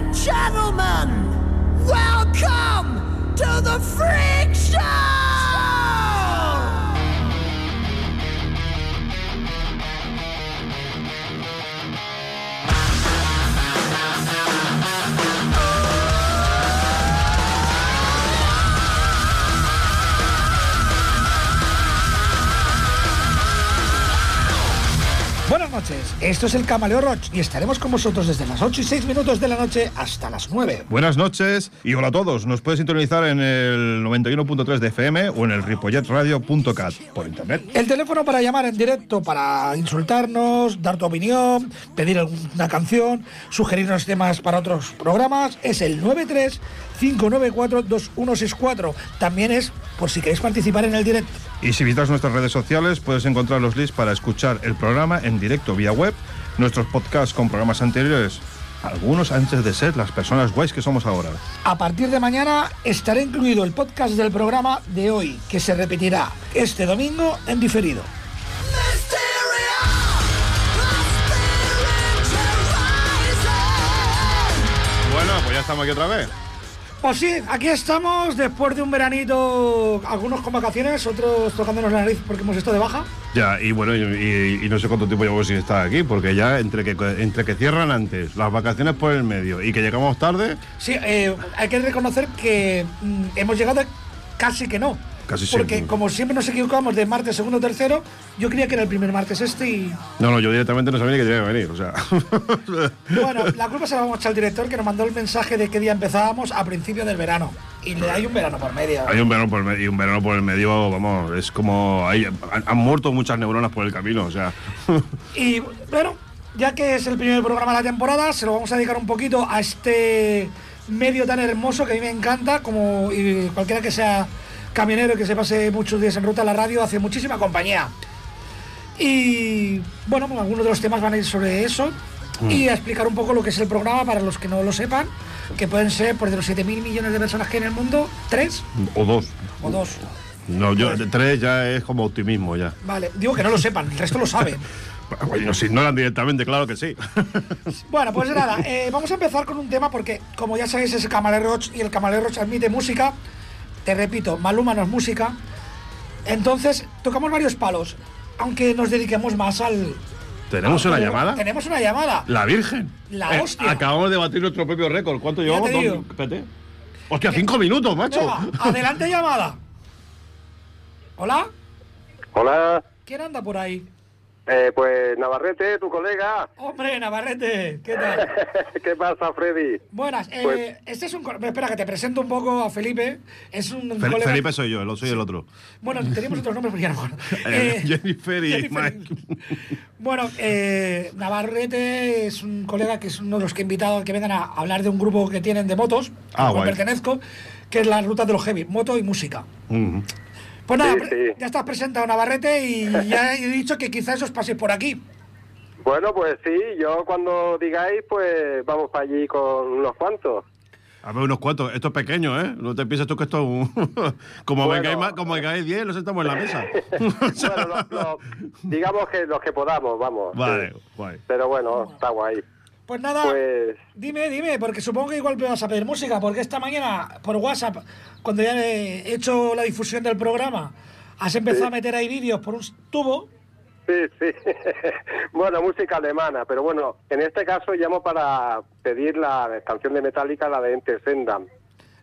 and gentlemen, welcome to the Freak Show! Buenas noches, esto es el Camaleo Roach y estaremos con vosotros desde las 8 y 6 minutos de la noche hasta las 9. Buenas noches y hola a todos. Nos puedes sintonizar en el 91.3 de FM o en el ripolletradio.cat por internet. El teléfono para llamar en directo, para insultarnos, dar tu opinión, pedir alguna canción, sugerirnos temas para otros programas, es el 93 594 2164. También es por si queréis participar en el directo. Y si visitas nuestras redes sociales puedes encontrar los links para escuchar el programa en directo vía web, nuestros podcasts con programas anteriores, algunos antes de ser las personas guays que somos ahora. A partir de mañana estará incluido el podcast del programa de hoy, que se repetirá este domingo en diferido. Bueno, pues ya estamos aquí otra vez. Pues sí, aquí estamos después de un veranito, algunos con vacaciones, otros tocándonos la nariz porque hemos estado de baja. Ya, y bueno, y, y- y no sé cuánto tiempo llevo sin estar aquí, porque ya entre que, entre que cierran antes, las vacaciones por el medio y que llegamos tarde, Sí, eh, hay que reconocer que mm, hemos llegado casi que no. Casi Porque siempre. como siempre nos equivocamos de martes, segundo, tercero, yo creía que era el primer martes este y... no, no, yo directamente no sabía ni que tenía que venir, o sea. Bueno, la culpa se la vamos a echar al director que nos mandó el mensaje de qué día empezábamos a principio del verano. Y le hay un verano por medio. Hay un verano por medio, y un verano por el medio, vamos, es como. hay- han, han muerto muchas neuronas por el camino, o sea. Y bueno, ya que es el primer programa de la temporada, se lo vamos a dedicar un poquito a este medio tan hermoso que a mí me encanta, como y cualquiera que sea camionero que se pase muchos días en ruta a la radio, hace muchísima compañía. Y bueno, pues algunos de los temas van a ir sobre eso y a explicar un poco lo que es el programa para los que no lo sepan, que pueden ser pues de los 7.000 millones de personas que hay en el mundo, tres o dos. o dos. No, yo, de tres ya es como optimismo ya. Vale, digo que no lo sepan, el resto lo saben. Bueno, nos ignoran directamente, claro que sí. Bueno, pues nada, eh, vamos a empezar con un tema porque, como ya sabéis, es el Camalero Roach y el Camalero Roach admite música. Te repito, Maluma no es música. Entonces, tocamos varios palos, aunque nos dediquemos más al. ¿Tenemos al- una llamada? Tenemos una llamada. La Virgen. La Eh, hostia. acabamos de batir nuestro propio récord. ¿Cuánto llevamos? te digo. Dos- espérate. Hostia, cinco minutos, macho. Venga, adelante llamada. Hola, Hola, ¿quién anda por ahí? Eh, pues Navarrete, tu colega. Hombre, Navarrete, ¿qué tal? ¿Qué pasa, Freddy? Buenas, eh, Pues- este es un. Espera, que te presento un poco a Felipe. Es un. Fel- colega- Felipe soy yo, lo soy el otro. Bueno, teníamos otros nombres, pero ya no me acuerdo. Eh, Jennifer y Jennifer. Mike. Bueno, eh, Navarrete es un colega que es uno de los que he invitado a que vengan a hablar de un grupo que tienen de motos, Ah, al cual pertenezco, que es la ruta de los heavy, moto y música. Pues nada, Sí, pre- sí. ya estás presentado Navarrete y ya he dicho que quizás os paséis por aquí. Bueno, pues sí, yo cuando digáis, pues vamos para allí con unos cuantos. A ver, unos cuantos. Esto es pequeño, ¿eh? No te pienses tú que esto es un... como, Bueno. vengáis más, como vengáis 10, lo sentamos en la mesa. bueno, lo- lo- digamos que los que podamos, vamos. Vale, Sí. guay. Pero bueno, está guay. Pues nada, Pues dime, dime, porque supongo que igual me vas a pedir música, porque esta mañana por WhatsApp, cuando ya he hecho la difusión del programa, has empezado Sí. a meter ahí vídeos por un tubo. sí, sí. bueno, música alemana, pero bueno, en este caso llamo para pedir la canción de Metallica, la de Enter Sandman.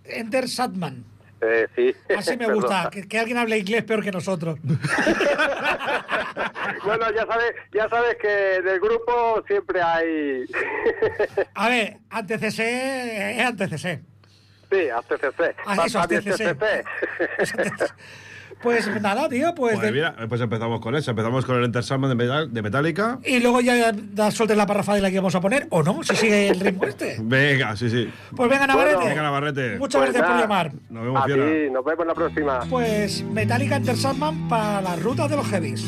Enter Satman. Eh, sí. Así me gusta, que, que alguien hable inglés peor que nosotros. Bueno, ya sabes, ya sabes que del grupo siempre hay. A ver, ante CC es ante CC. sí, hasta CC. Ah, eso, hasta CC. Pues nada, tío, pues... Pues de- mira, pues empezamos con eso. Empezamos con el Enter Sandman de, Metal- de Metallica. Y luego ya da suelta la parrafada de la que vamos a poner, o no, si sigue el ritmo este. Venga, sí, sí. Pues venga, Navarrete. Bueno. Venga, Navarrete. Muchas Pues gracias por llamar. Nos vemos, A ti, nos vemos la próxima. Pues Metallica Enter Sandman para las rutas de los heavies.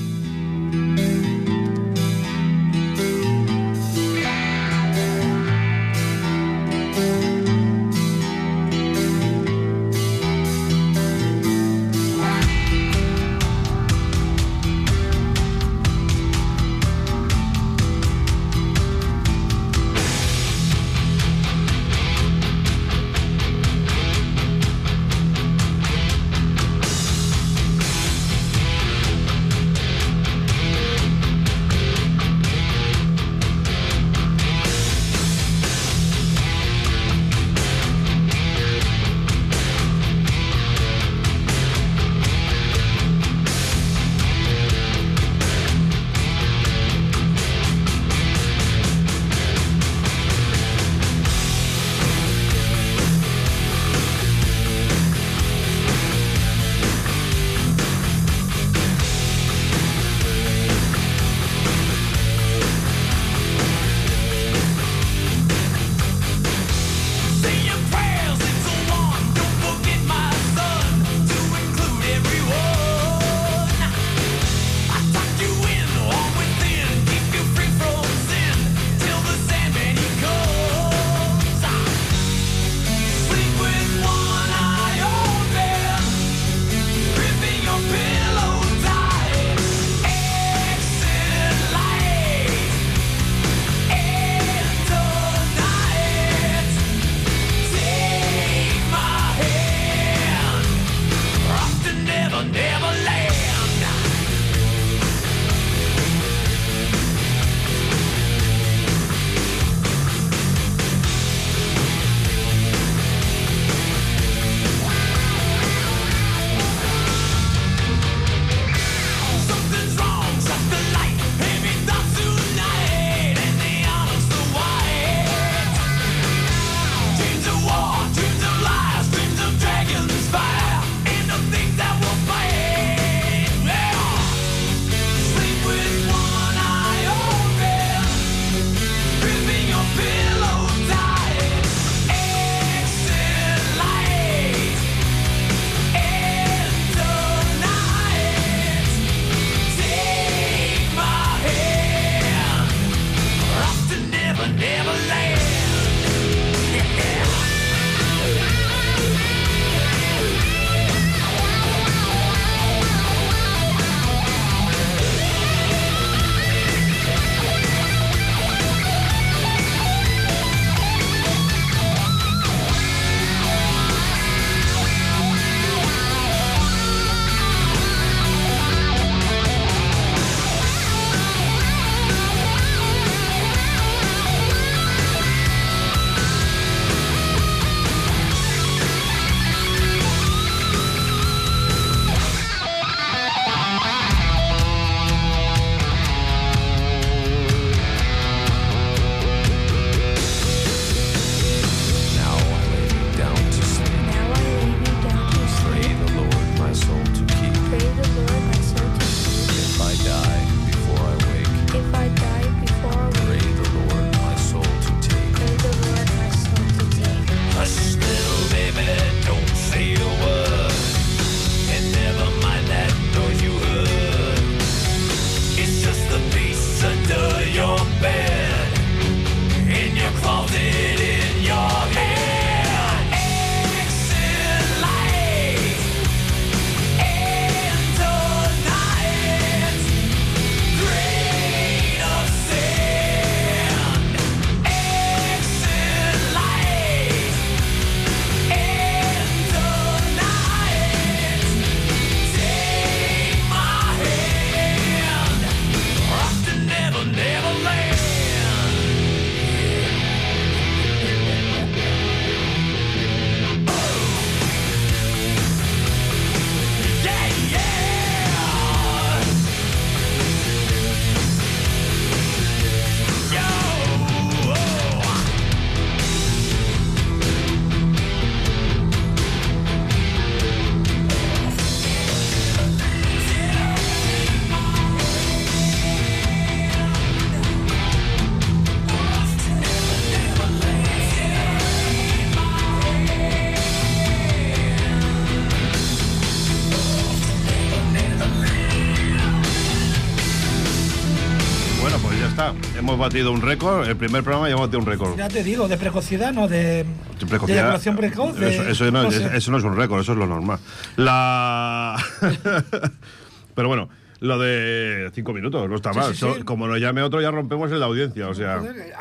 Batido un récord. El primer programa ya hemos batido un récord. Ya te digo, de precocidad, no de, De precocidad. de precoz. de- Eso, eso no, no sé. es- eso no es un récord, eso es lo normal. La. Pero bueno, lo de cinco minutos, no está mal. sí, So- sí. Como nos llame otro, ya rompemos en la audiencia. O sea, eh,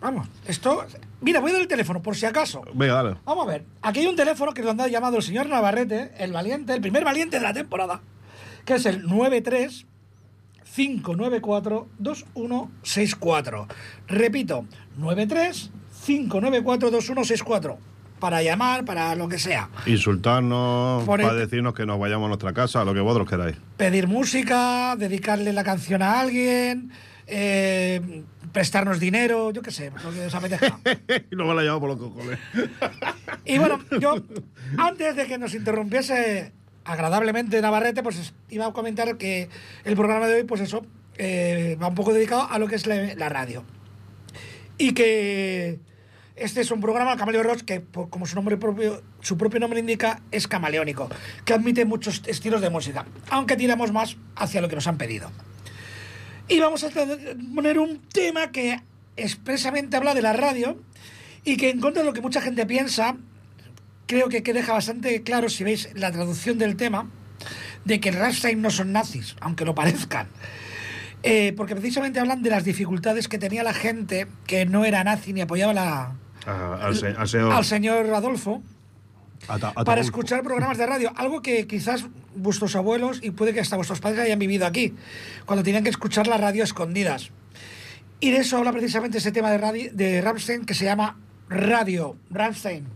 Vamos, esto. Mira, voy a dar el teléfono, por si acaso. venga, dale. Vamos a ver. Aquí hay un teléfono que es donde ha llamado el señor Navarrete, el valiente, el primer valiente de la temporada, que es el 93 594 2164. Repito, 93 594 2164. Para llamar, para lo que sea. Insultarnos, Por el- para decirnos que nos vayamos a nuestra casa, lo que vosotros queráis. Pedir música, dedicarle la canción a alguien, eh, prestarnos dinero, yo qué sé, lo que os apetezca. y luego la llevamos por los cojones. Y bueno, yo, antes de que nos interrumpiese agradablemente Navarrete, pues es- iba a comentar que el programa de hoy, pues eso, eh, va un poco dedicado a lo que es la, radio. Y que este es un programa, Camaleo Rock, que por- como su nombre propio, su propio nombre indica, es camaleónico, que admite muchos estilos de música, aunque tiramos más hacia lo que nos han pedido. Y vamos a poner un tema que expresamente habla de la radio y que en contra de lo que mucha gente piensa, creo que, que deja bastante claro, si veis la traducción del tema, de que Rammstein no son nazis, aunque lo parezcan. Eh, porque precisamente hablan de las dificultades que tenía la gente que no era nazi ni apoyaba la, Ah, al, se- al señor. al señor Adolfo Ata- para escuchar programas de radio, algo que quizás vuestros abuelos y puede que hasta vuestros padres hayan vivido aquí, cuando tenían que escuchar la radio a escondidas. Y de eso habla precisamente ese tema de, radio, de Rammstein que se llama Radio Rammstein.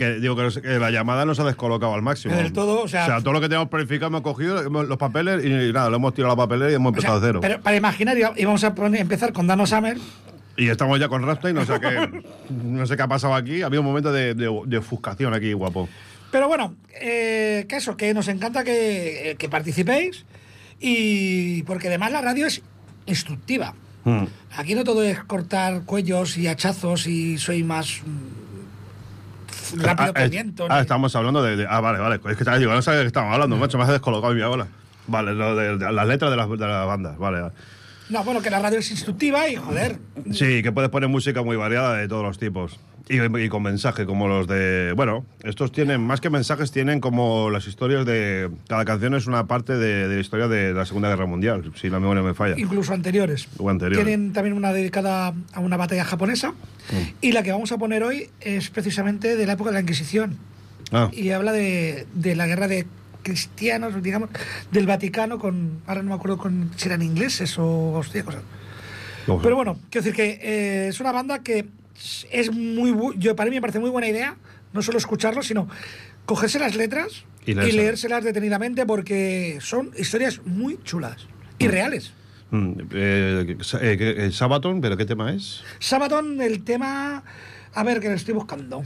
Que, digo que, la llamada nos ha descolocado al máximo. Del todo, o sea- todo lo que teníamos planificado hemos cogido hemos- los papeles y, nada, lo hemos tirado a la papelera y hemos O sea, empezado de cero. Pero para imaginar, íbamos a poner- empezar con Dano Summer. Y estamos ya con Rapstein, o sea que no sé qué ha pasado aquí. Había un momento de, de- de ofuscación aquí, guapo. Pero bueno, eh, que eso, que nos encanta que, eh, que participéis. Y porque además la radio es instructiva. Mm. Aquí no todo es cortar cuellos y hachazos y soy más mm, rápido Ah, viento. ah, ni- estamos hablando de, de- Ah, vale, vale. Es que estaba- digo, no sabía de qué estábamos hablando, macho. Me has descolocado mi bola. Vale, lo de, de las letras de las, de las bandas, vale. vale. No, bueno, que la radio es instructiva y joder. Sí, que puedes poner música muy variada de todos los tipos. Y, y con mensaje, como los de. Bueno, estos tienen, más que mensajes, tienen como las historias de. Cada canción es una parte de, de la historia de la Segunda Guerra Mundial, si la memoria me falla. Incluso anteriores. O anteriores. Tienen también una dedicada a una batalla japonesa. Mm. Y la que vamos a poner hoy es precisamente de la época de la Inquisición. Ah, y habla de, de la guerra de cristianos, digamos, del Vaticano con, ahora no me acuerdo con, si eran ingleses o austríacos. Pero bueno, quiero decir que eh, es una banda que es muy, bu- yo para mí me parece muy buena idea, no solo escucharlo, sino cogerse las letras Y y, leérselas. detenidamente porque son historias muy chulas y reales. Mm, eh, eh, eh, Sabaton, ¿pero qué tema es? Sabaton, el tema, a ver que lo estoy buscando.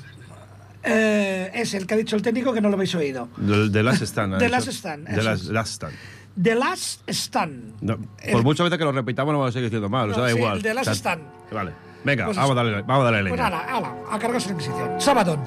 Eh, es el que ha dicho el técnico que no lo habéis oído. The, Last Stand. The. Last Stand, The Last. Last Stand. The Last Stand. No, El- por muchas veces que lo repitamos no vamos a seguir diciendo mal, o No, sea, da sí, igual. el The Last O sea, Stand. Vale. Venga, Pues vamos, a darle, vamos a darle Pues leña. ala, ala, a cargarse la Inquisición. Sabaton.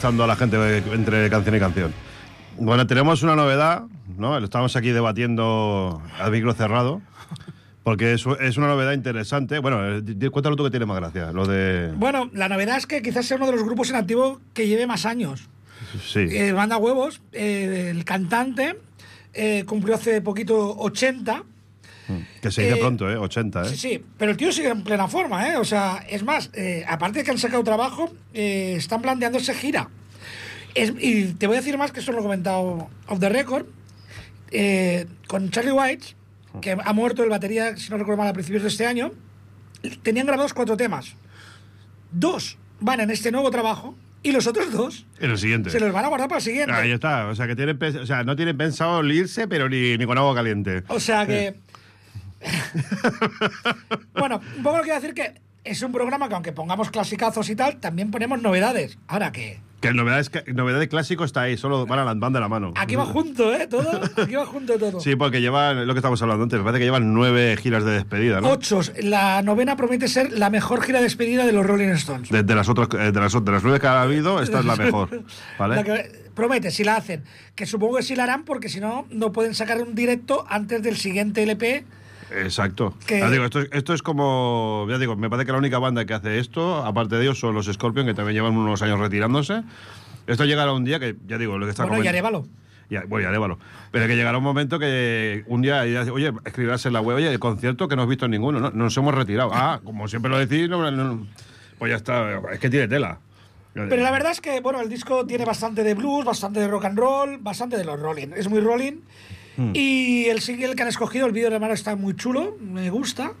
Molestando a la gente entre canción y canción. Bueno, tenemos una novedad, ¿no? Estamos aquí debatiendo al micro cerrado. Porque es, es una novedad interesante. Bueno, eh, cuéntalo tú que tiene más gracia. Lo de. Bueno, la novedad es que quizás sea uno de los grupos en activo que lleve más años. Sí. Eh, Banda Huevos, eh, el cantante, eh, cumplió hace poquito 80. Que se dice eh, pronto, ¿eh? 80, ¿eh? Sí, sí, pero el tío sigue en plena forma, ¿eh? O sea, es más, eh, aparte de que han sacado trabajo, eh, están planteándose gira. Es- y te voy a decir más que eso lo he comentado off the record. eh, con Charlie White, que ha muerto el batería, si no recuerdo mal, a principios de este año, tenían grabados cuatro temas. Dos van en este nuevo trabajo y los otros dos En el siguiente. se los van a guardar para el siguiente. Ahí está. O sea, que tienen, o sea, no tienen pensado irse, pero ni, ni con agua caliente. O sea que. bueno, un poco lo que quiero decir que es un programa que, aunque pongamos clasicazos y tal, también ponemos novedades. Ahora que. Que el novedad, es, novedad de clásico está ahí, solo van, a la, van de la mano. Aquí va junto, ¿eh? Todo. Aquí va junto todo. Sí, porque llevan, lo que estamos hablando antes, me parece que llevan nueve giras de despedida, ¿no? Ocho. La novena promete ser la mejor gira de despedida de los Rolling Stones. De, de las otras, eh, de las, de las nueve que ha habido, esta es la mejor. ¿Vale? La que promete, si la hacen. Que supongo que sí la harán porque si no, no pueden sacar un directo antes del siguiente LP. Exacto. Que- Ya digo, esto, es- esto es como. Ya digo, me parece que la única banda que hace esto, aparte de ellos, son los Scorpion, que también llevan unos años retirándose. Esto llegará un día que, ya digo, lo que está Bueno, y coment- Arevalo. Ya, bueno, ya. Pero que llegará un momento que un día, oye, escribirás en la web, oye, el concierto que no has visto en ninguno, ¿no? Nos hemos retirado. Ah, como siempre lo decís, no. pues ya está, es que tiene tela. Pero la verdad es que, bueno, el disco tiene bastante de blues, bastante de rock and roll, bastante de los rolling. Es muy rolling. Y el single que han escogido, el vídeo de mano está muy chulo, me gusta.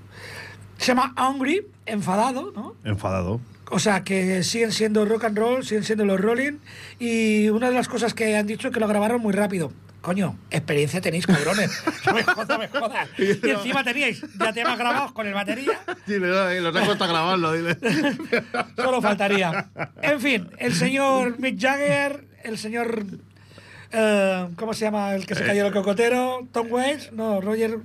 Se llama Hungry, enfadado, ¿no? Enfadado. O sea, que siguen siendo rock and roll, siguen siendo los rolling. Y una de las cosas que han dicho es que lo grabaron muy rápido. Coño, experiencia tenéis, cabrones. No me jodas, me jodas. Y encima teníais ya temas grabados con el batería. Dile, no, los ha costado grabarlo, dile. Solo faltaría. En fin, el señor Mick Jagger, el señor. Eh, ¿Cómo se llama el que se cayó el cocotero? ¿Tom Waits? No, Roger.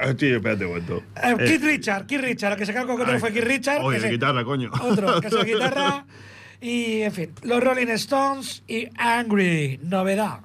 Ah, Sí, espérate un momento. eh, Keith Richard, Keith Richard. El que se cayó el cocotero Ay, fue Keith Richard. oye, se- guitarra, coño. Otro, que es la guitarra. Y, en fin, los Rolling Stones y Angry, novedad.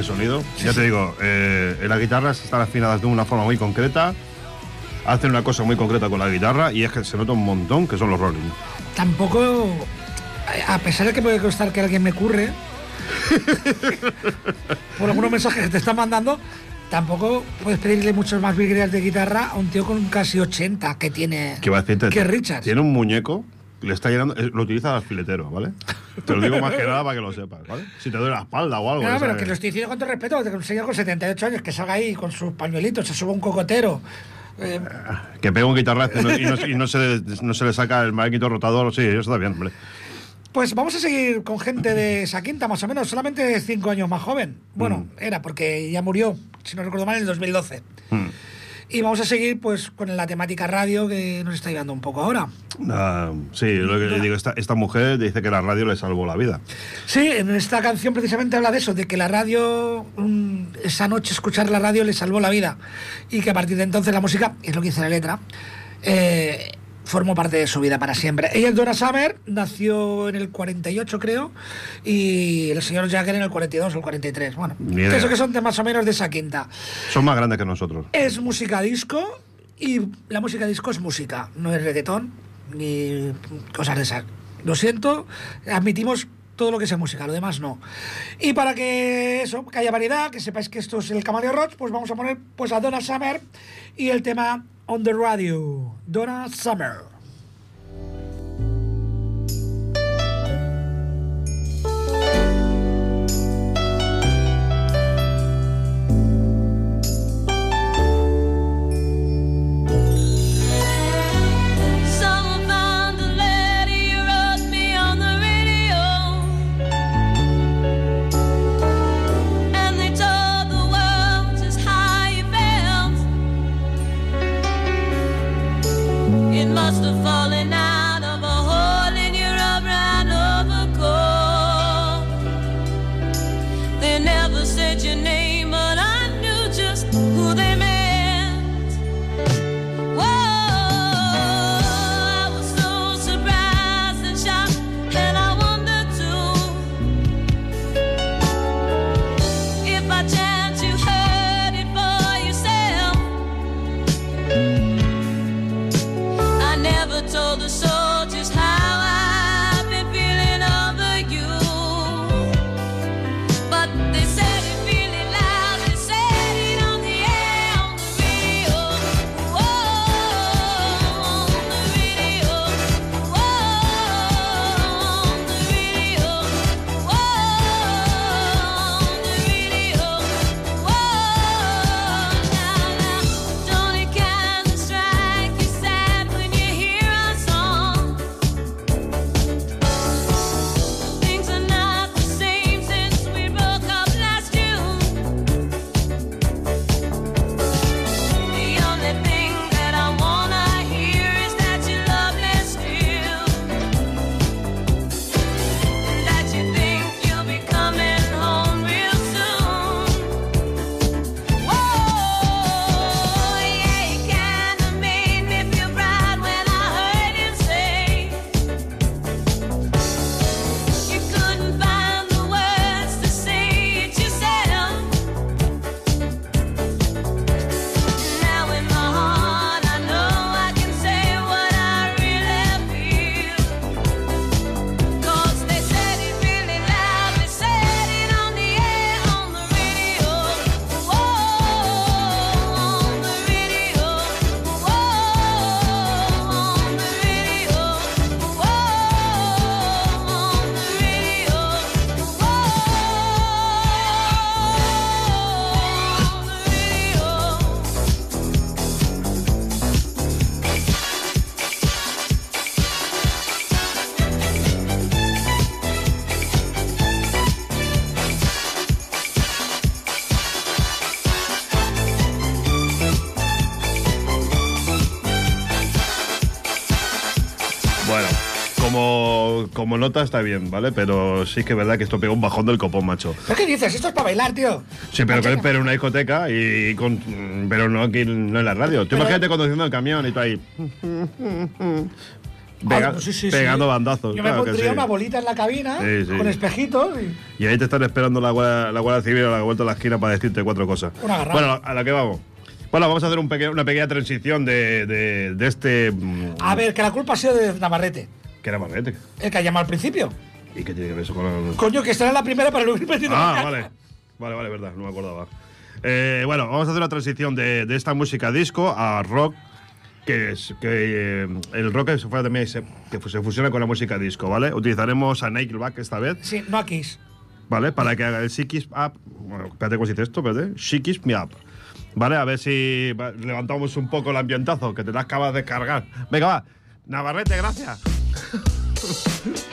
El sonido. ya te digo, eh, las guitarras están afinadas de una forma muy concreta. Hacen una cosa muy concreta con la guitarra y es que se nota un montón que son los Rolling. Tampoco, a pesar de que puede costar que alguien me curre, por algunos mensajes que te están mandando, tampoco puedes pedirle muchos más virguerías de guitarra a un tío con casi 80 que tiene. Que va a decirte, que Richards. Tiene un muñeco, le está llenando, eh, lo utiliza al filetero, ¿vale? Te lo digo más que nada para que lo sepas, ¿vale? Si te duele la espalda o algo. No, pero que lo estoy diciendo con todo respeto, que un señor con 78 años que salga ahí con sus pañuelitos, se suba un cocotero. eh, Que pega un guitarrazo y no, y no- y no se, le, no se le saca el maquito rotador, sí, eso está bien, hombre. Pues vamos a seguir con gente de esa quinta, más o menos, solamente cinco años más joven. Bueno, era porque ya murió, si no recuerdo mal, en el 2012. Mm. Y vamos a seguir pues con la temática radio que nos está llevando un poco ahora. Ah, sí, lo que digo, esta, esta mujer dice que la radio le salvó la vida. Sí, en esta canción precisamente habla de eso, de que la radio, esa noche escuchar la radio le salvó la vida. Y que a partir de entonces la música, es lo que dice la letra, eh, formó parte de su vida para siempre. Ella es Donna Summer, nació en el 48 creo, y el señor Jagger en el 42 o el 43. Bueno, eso que son de más o menos de esa quinta. Son más grandes que nosotros. Es música disco y la música disco es música, no es reggaetón ni cosas de esas. Lo siento, admitimos todo lo que sea música, lo demás no. Y para que eso, que haya variedad, que sepáis que esto es el Camaleo Rock, pues vamos a poner pues a Donna Summer y el tema On the Radio. Donna Summer. Como, nota está bien, ¿vale? Pero sí que es verdad que esto pega un bajón del copón, macho. ¿Pero qué dices? Esto es para bailar, tío. Sí, pero, que- pero en una discoteca y con, pero no aquí no en la radio. Tú Pero- imagínate conduciendo el camión y tú ahí. Pega- Ah, pues sí, sí, sí. pegando bandazos. Yo me claro que pondría una bolita en la cabina con espejitos y Y ahí te están esperando la Guardia, la Guardia Civil a la vuelta de la esquina para decirte cuatro cosas. Una. Bueno, a la que vamos. Bueno, vamos a hacer un peque- una pequeña transición de, de- de este. mm, A ver, que la culpa ha sido de Navarrete, que era Marrete. el que ha llamado al principio. ¿Y qué tiene que ver eso con el.? Coño, que era la primera para no hubiera metido Ah, vale. Vale, vale, verdad, no me acordaba. Eh, bueno, vamos a hacer una transición de, de esta música disco a rock. Que, es, que eh, el rock se fue también se, que se fusiona con la música disco, ¿vale? Utilizaremos a Nickelback esta vez. Sí, no a Kiss. ¿vale? Para que haga el She Kiss Up. Bueno, espérate cómo se dice esto, espérate. She Kiss Me Up. ¿Vale? A ver si va- levantamos un poco el ambientazo que te la acabas de cargar. Venga, va. Navarrete, gracias. Ha ha ha.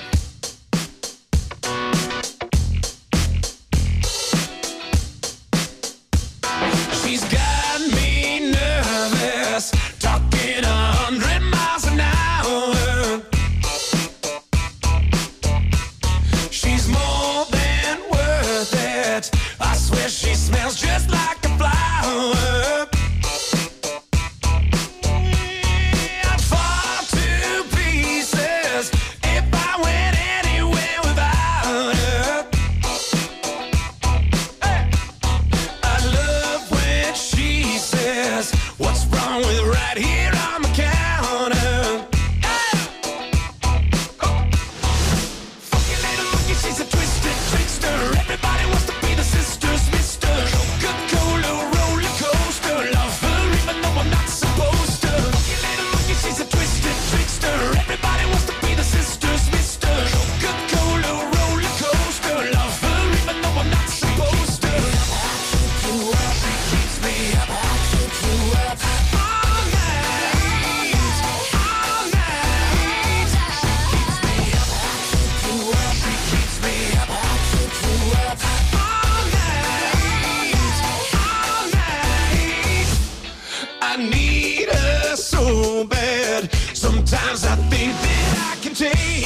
day.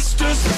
Sisters.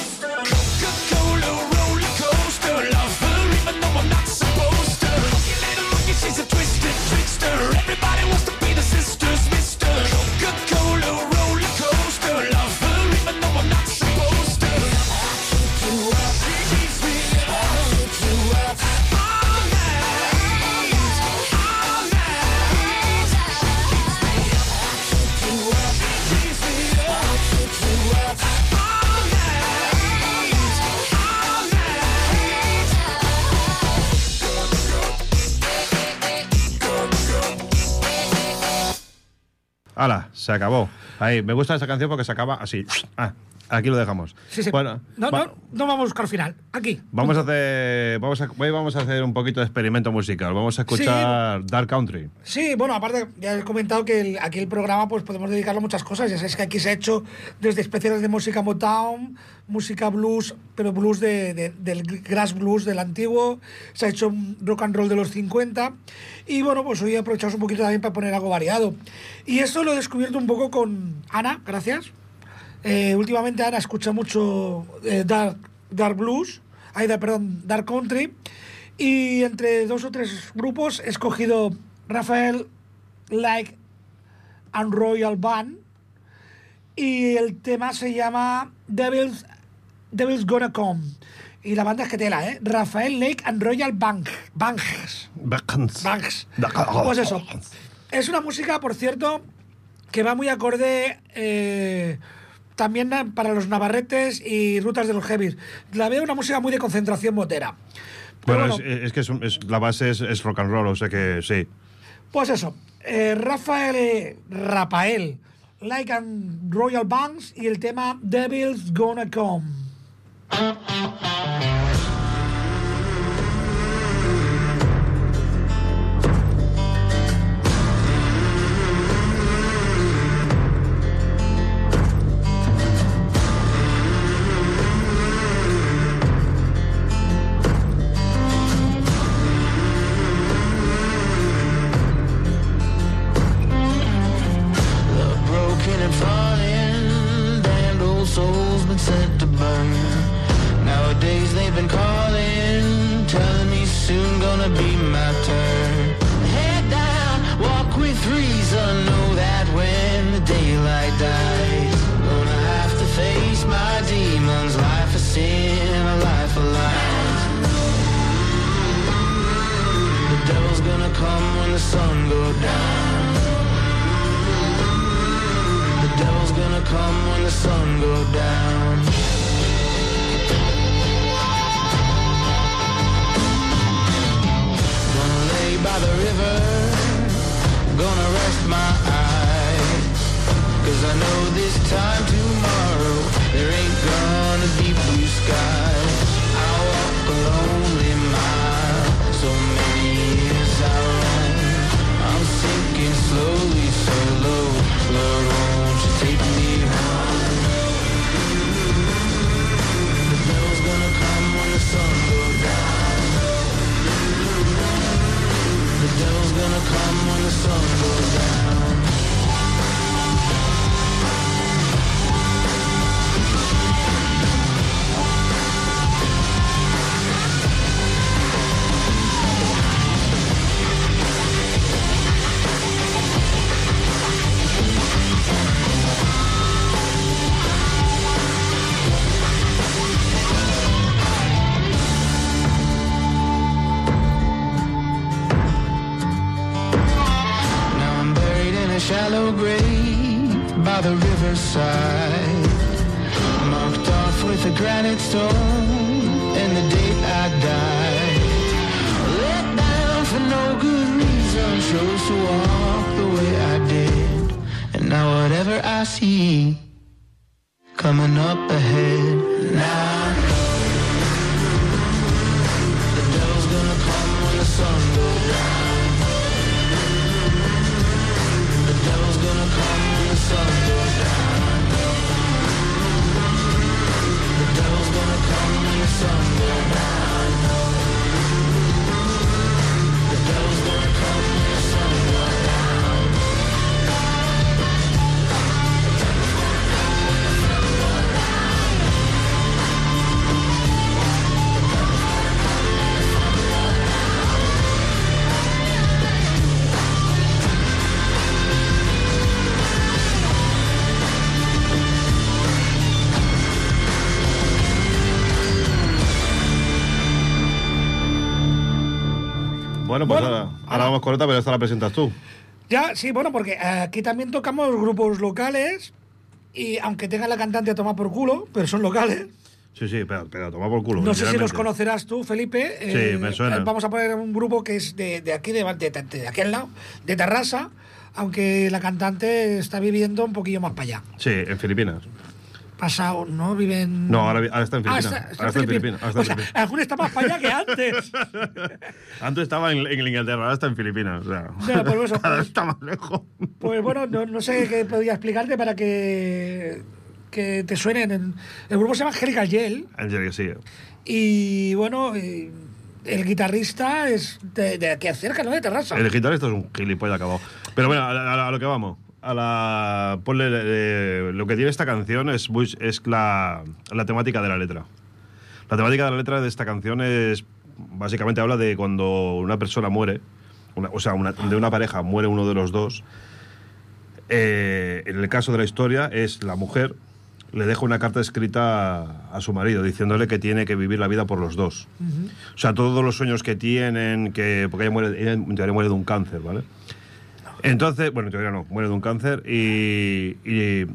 Se acabó. Ahí, me gusta esta canción porque se acaba así. Ah, Aquí lo dejamos. Sí, sí. Bueno, no, va- no, no vamos a buscar final. Aquí. Vamos a hacer, vamos a, hoy vamos a hacer un poquito de experimento musical. Vamos a escuchar Dark Country. Sí, bueno, aparte, ya he comentado que el- aquí el programa pues podemos dedicarlo a muchas cosas. Ya sabéis que aquí se ha hecho desde especiales de música Motown, música blues, pero blues de, de- del grass blues del antiguo, se ha hecho un rock and roll de los 50. Y bueno, pues hoy aprovechamos un poquito también para poner algo variado. Y esto lo he descubierto un poco con Ana, gracias. Eh, últimamente Ana escucha mucho eh, dark, dark blues, ay, perdón, dark country. Y entre dos o tres grupos he escogido Rafael Like and Royal Band. Y el tema se llama Devil's, Devil's Gonna Come. Y la banda es que tela, ¿eh? Rafael Lake and Royal Bank. Banks. Banks. Pues eso. Es una música, por cierto, que va muy acorde eh, también para los navarretes y rutas de los heavies. La veo una música muy de concentración motera. Pero Bueno, bueno, es, es que es, un- es- la base es, rock and roll, o sea que sí. pues eso. eh, Rafael, Rafael, Like and Royal Banks y el tema Devil's Gonna Come. Bueno, pues Bueno, ahora, ahora vamos con otra, pero esta la presentas tú. Ya, sí, bueno, porque eh, aquí también tocamos grupos locales y aunque tengan la cantante a tomar por culo, pero son locales. Sí, sí, pero, pero toma por culo. No sé si los conocerás tú, Felipe. Eh, Sí, me suena. Vamos a poner un grupo que es de, de aquí, de, de, aquí al lado, de Terrassa, aunque la cantante está viviendo un poquillo más para allá. Sí, en Filipinas. Pasado, ¿no? Viven. No, ahora, vi- ahora está en Ah, Filipinas. está, está ahora está en Filipinas. está O sea, está más para allá que antes. Antes estaba en, en Inglaterra, ahora está en Filipinas. O sea, pues eso, ahora pues- está más lejos. Pues bueno, no, no sé qué podía explicarte para que, que te suenen. En- El grupo se llama Angelical Yell serio, sí. y bueno, eh, el guitarrista es de, de aquí cerca, ¿no? De Terrassa. El guitarrista es un gilipollas acabado. Pero bueno, a, a- a lo que vamos. A la, ponle, eh, lo que tiene esta canción es, es la, la temática de la letra. La temática de la letra de esta canción es. Básicamente habla de cuando una persona muere, una- o sea, una- de una pareja muere uno de los dos. Eh, en el caso de la historia, es la mujer le deja una carta escrita a, a su marido diciéndole que tiene que vivir la vida por los dos. O sea, todos los sueños que tienen, que porque ella muere, ella muere de un cáncer, ¿vale? Entonces, bueno, en teoría no, muere de un cáncer y, y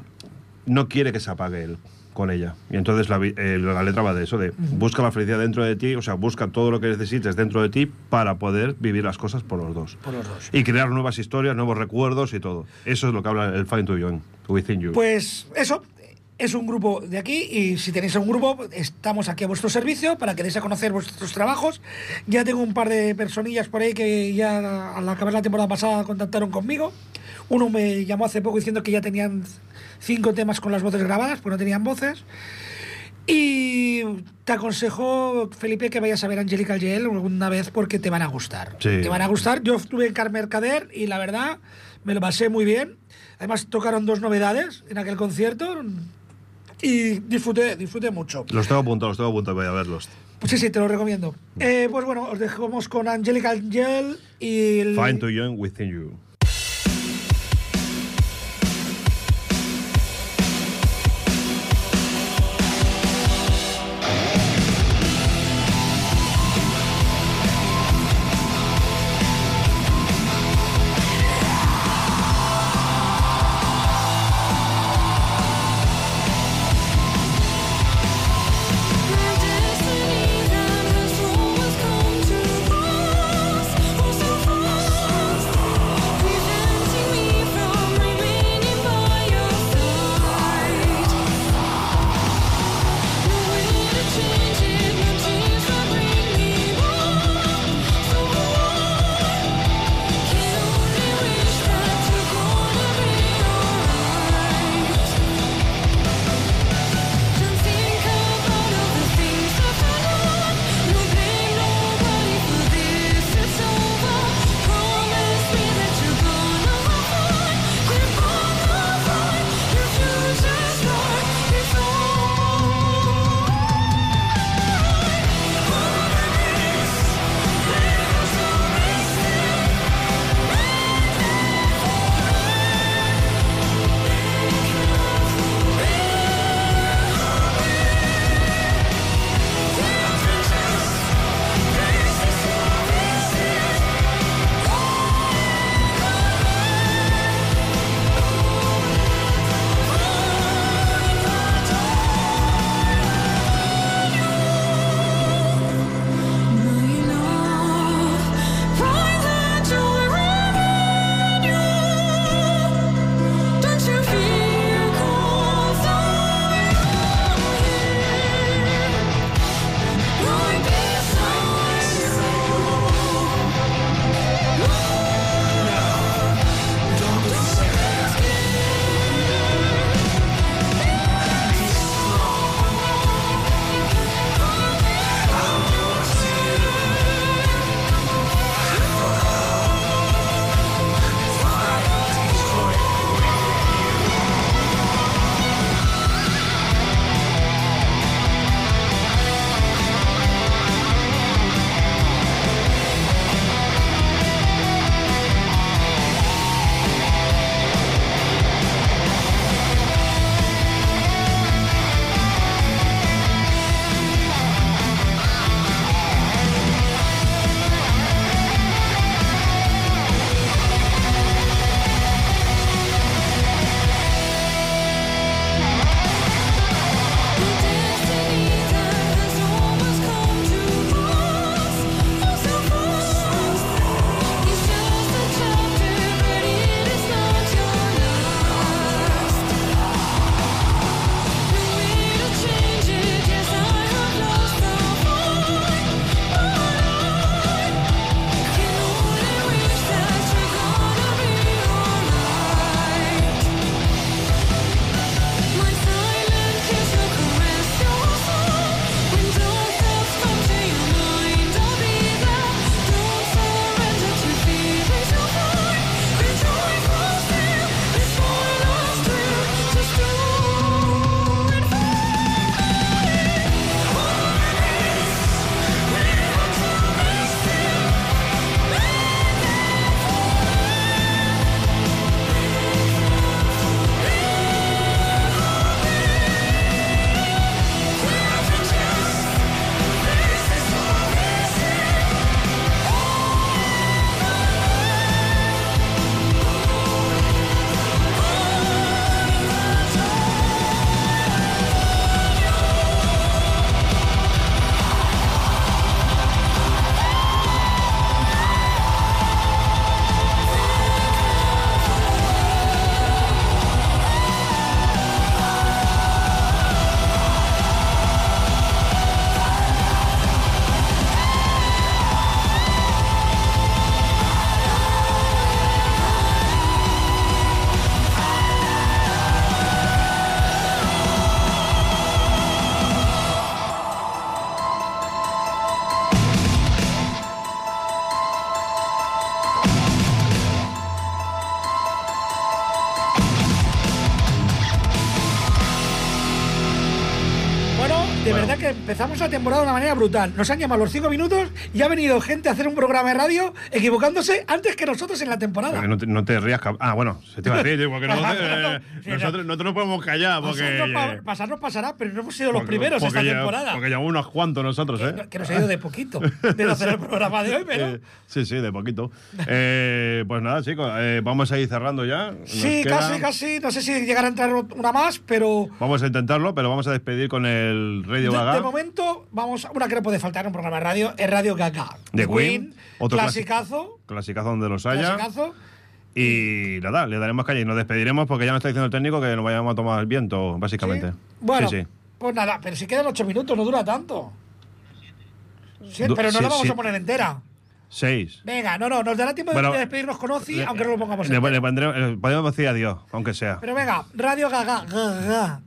no quiere que se apague él con ella. Y entonces la, eh, la letra va de eso, de busca la felicidad dentro de ti, o sea, busca todo lo que necesites dentro de ti para poder vivir las cosas por los dos. Por los dos. Y crear nuevas historias, nuevos recuerdos y todo. Eso es lo que habla el Find to Young, Within You. Pues eso, es un grupo de aquí y si tenéis un grupo, estamos aquí a vuestro servicio para que deis a conocer vuestros trabajos. Ya tengo un par de personillas por ahí que ya al acabar la temporada pasada contactaron conmigo. Uno me llamó hace poco diciendo que ya tenían cinco temas con las voces grabadas, pues no tenían voces. Y te aconsejo, Felipe, que vayas a ver Angelical Yell alguna vez porque te van a gustar. Sí. Te van a gustar. Yo estuve en Car Mercader y la verdad me lo pasé muy bien. Además tocaron dos novedades en aquel concierto y disfruté, disfruté mucho. Los tengo apuntados, los tengo apuntados, voy a verlos. Pues sí, sí, te lo recomiendo. Eh, pues bueno, os dejamos con Angelical Yell y el... Find to Young, Within You. De Bueno. verdad que empezamos la temporada de una manera brutal. Nos han llamado los cinco minutos y ha venido gente a hacer un programa de radio equivocándose antes que nosotros en la temporada. No, te, no te rías. Ah, bueno, se te va a decir, porque eh, nosotros, nosotros no podemos callar. Porque, Pasarnos, pa- pasarnos pasará, pero no hemos sido los porque- primeros porque esta ya- temporada. Porque llevamos unos cuantos nosotros, ¿eh? Que nos ha ido de poquito de hacer el programa de hoy, pero. Eh, sí, sí, de poquito. Eh, pues nada, chicos, eh, vamos a ir cerrando ya. Nos sí, queda- casi, casi. No sé si llegará a entrar una más, pero. Vamos a intentarlo, pero vamos a despedir con el Radio De, Gaga. de momento, vamos. Una que no puede faltar en un programa de radio es Radio Gaga. De Queen, otro clasicazo. Clasicazo donde los haya. Clasicazo. Y nada, le daremos calle y nos despediremos porque ya nos está diciendo el técnico que nos vayamos a tomar el viento, básicamente. ¿Sí? Bueno, sí, sí. pues nada, pero si quedan ocho minutos, no dura tanto. Du- pero no la vamos a poner entera. Seis. Venga, no, no, nos dará tiempo de- Bueno, de despedirnos con Ozzy, aunque no lo pongamos Le, entera. le pondremos- le podemos decir adiós, aunque sea. Pero venga, Radio Gaga. Gaga.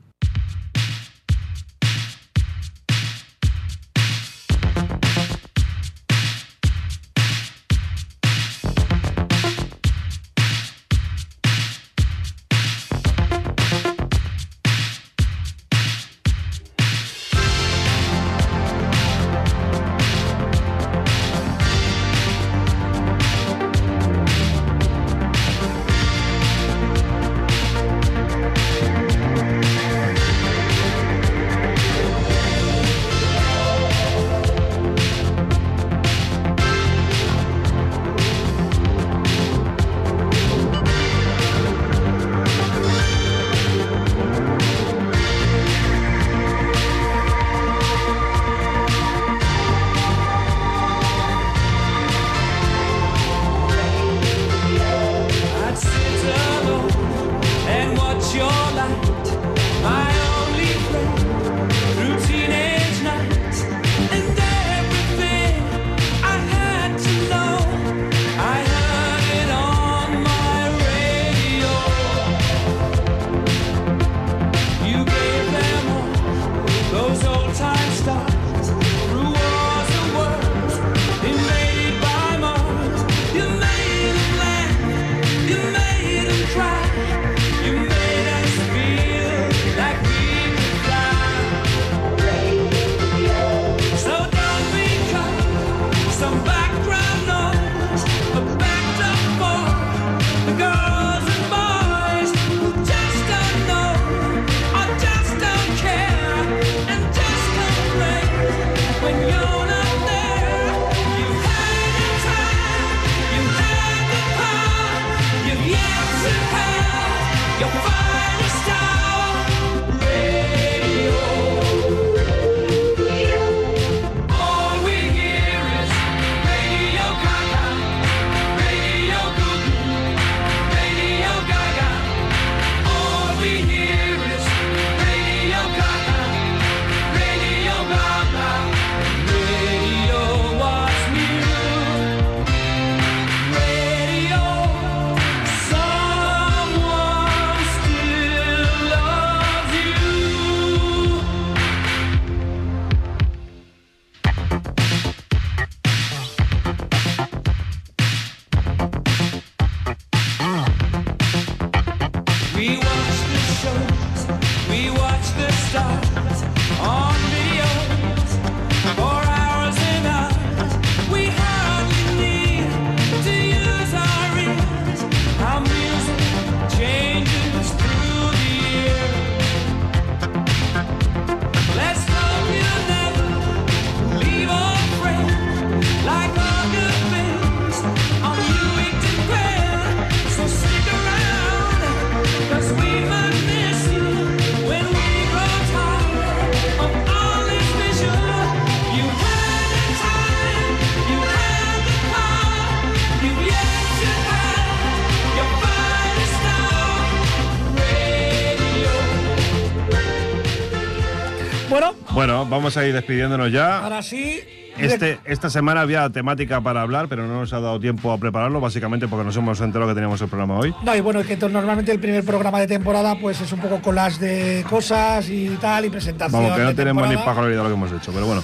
Vamos a ir despidiéndonos ya. ahora sí. Este, esta semana había temática para hablar, pero no nos ha dado tiempo a prepararlo, básicamente porque nos hemos enterado que teníamos el programa hoy. No, y bueno, que to- normalmente el primer programa de temporada pues es un poco collage de cosas y tal, y presentación. Vamos, que no tenemos ni para olvidar lo que hemos hecho, pero bueno.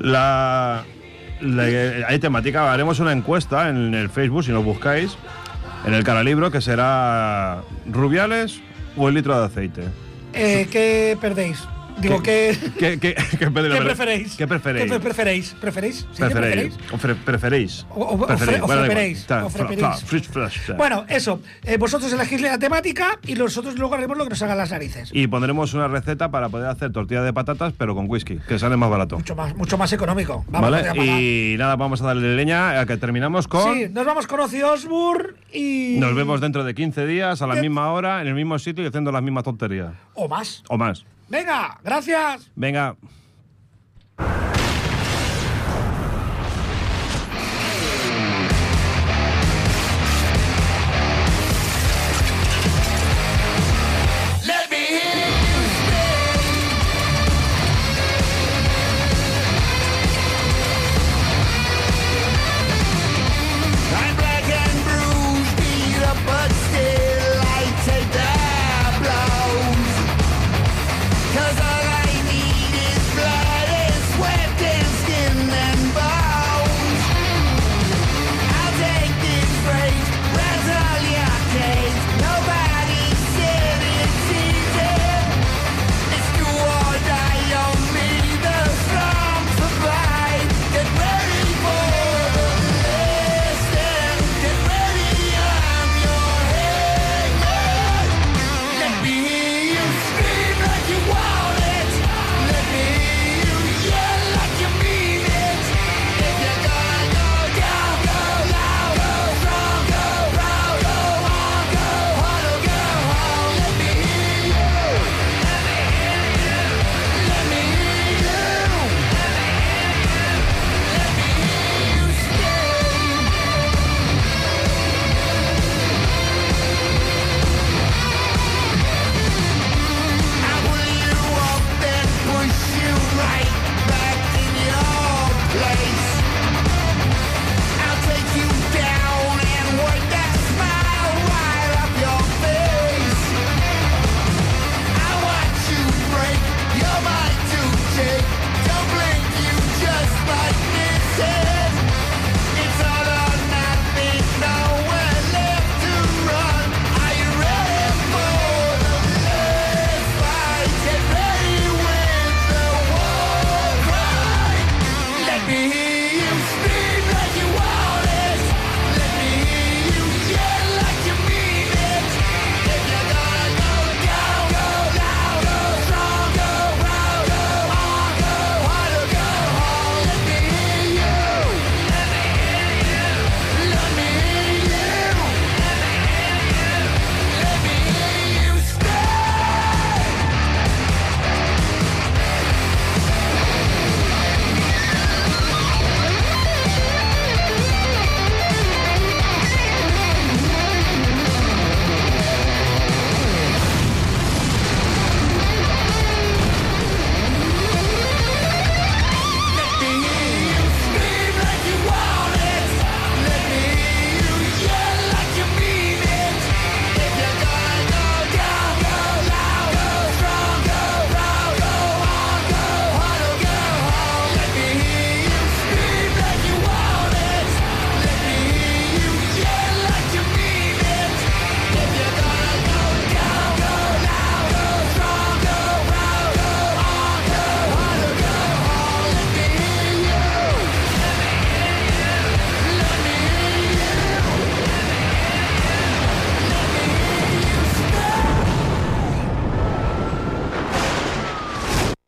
La, la- hay temática, haremos una encuesta en el Facebook, si nos buscáis, en el cara libro, que será Rubiales o el litro de aceite. Eh, ¿Qué perdéis? Digo, ¿qué, ¿Qué, qué, qué, qué preferéis? ¿Qué preferéis? ¿Qué preferéis? ¿Preferéis? ¿Sí Preferéis. preferéis? O- Preferéis. Bueno, eso. eh, vosotros elegís la temática y nosotros luego haremos lo que nos hagan las narices. Y pondremos una receta para poder hacer tortilla de patatas, pero con whisky, que sale más barato. Mucho más, mucho más económico. Vamos ¿Vale? Y nada, vamos a darle leña a que terminamos con. Sí, nos vamos con Ozzy Osbourne y. Nos vemos dentro de 15 días, a la ¿Qué? misma hora, en el mismo sitio y haciendo las mismas tonterías. O más. O más. Venga, gracias. Venga.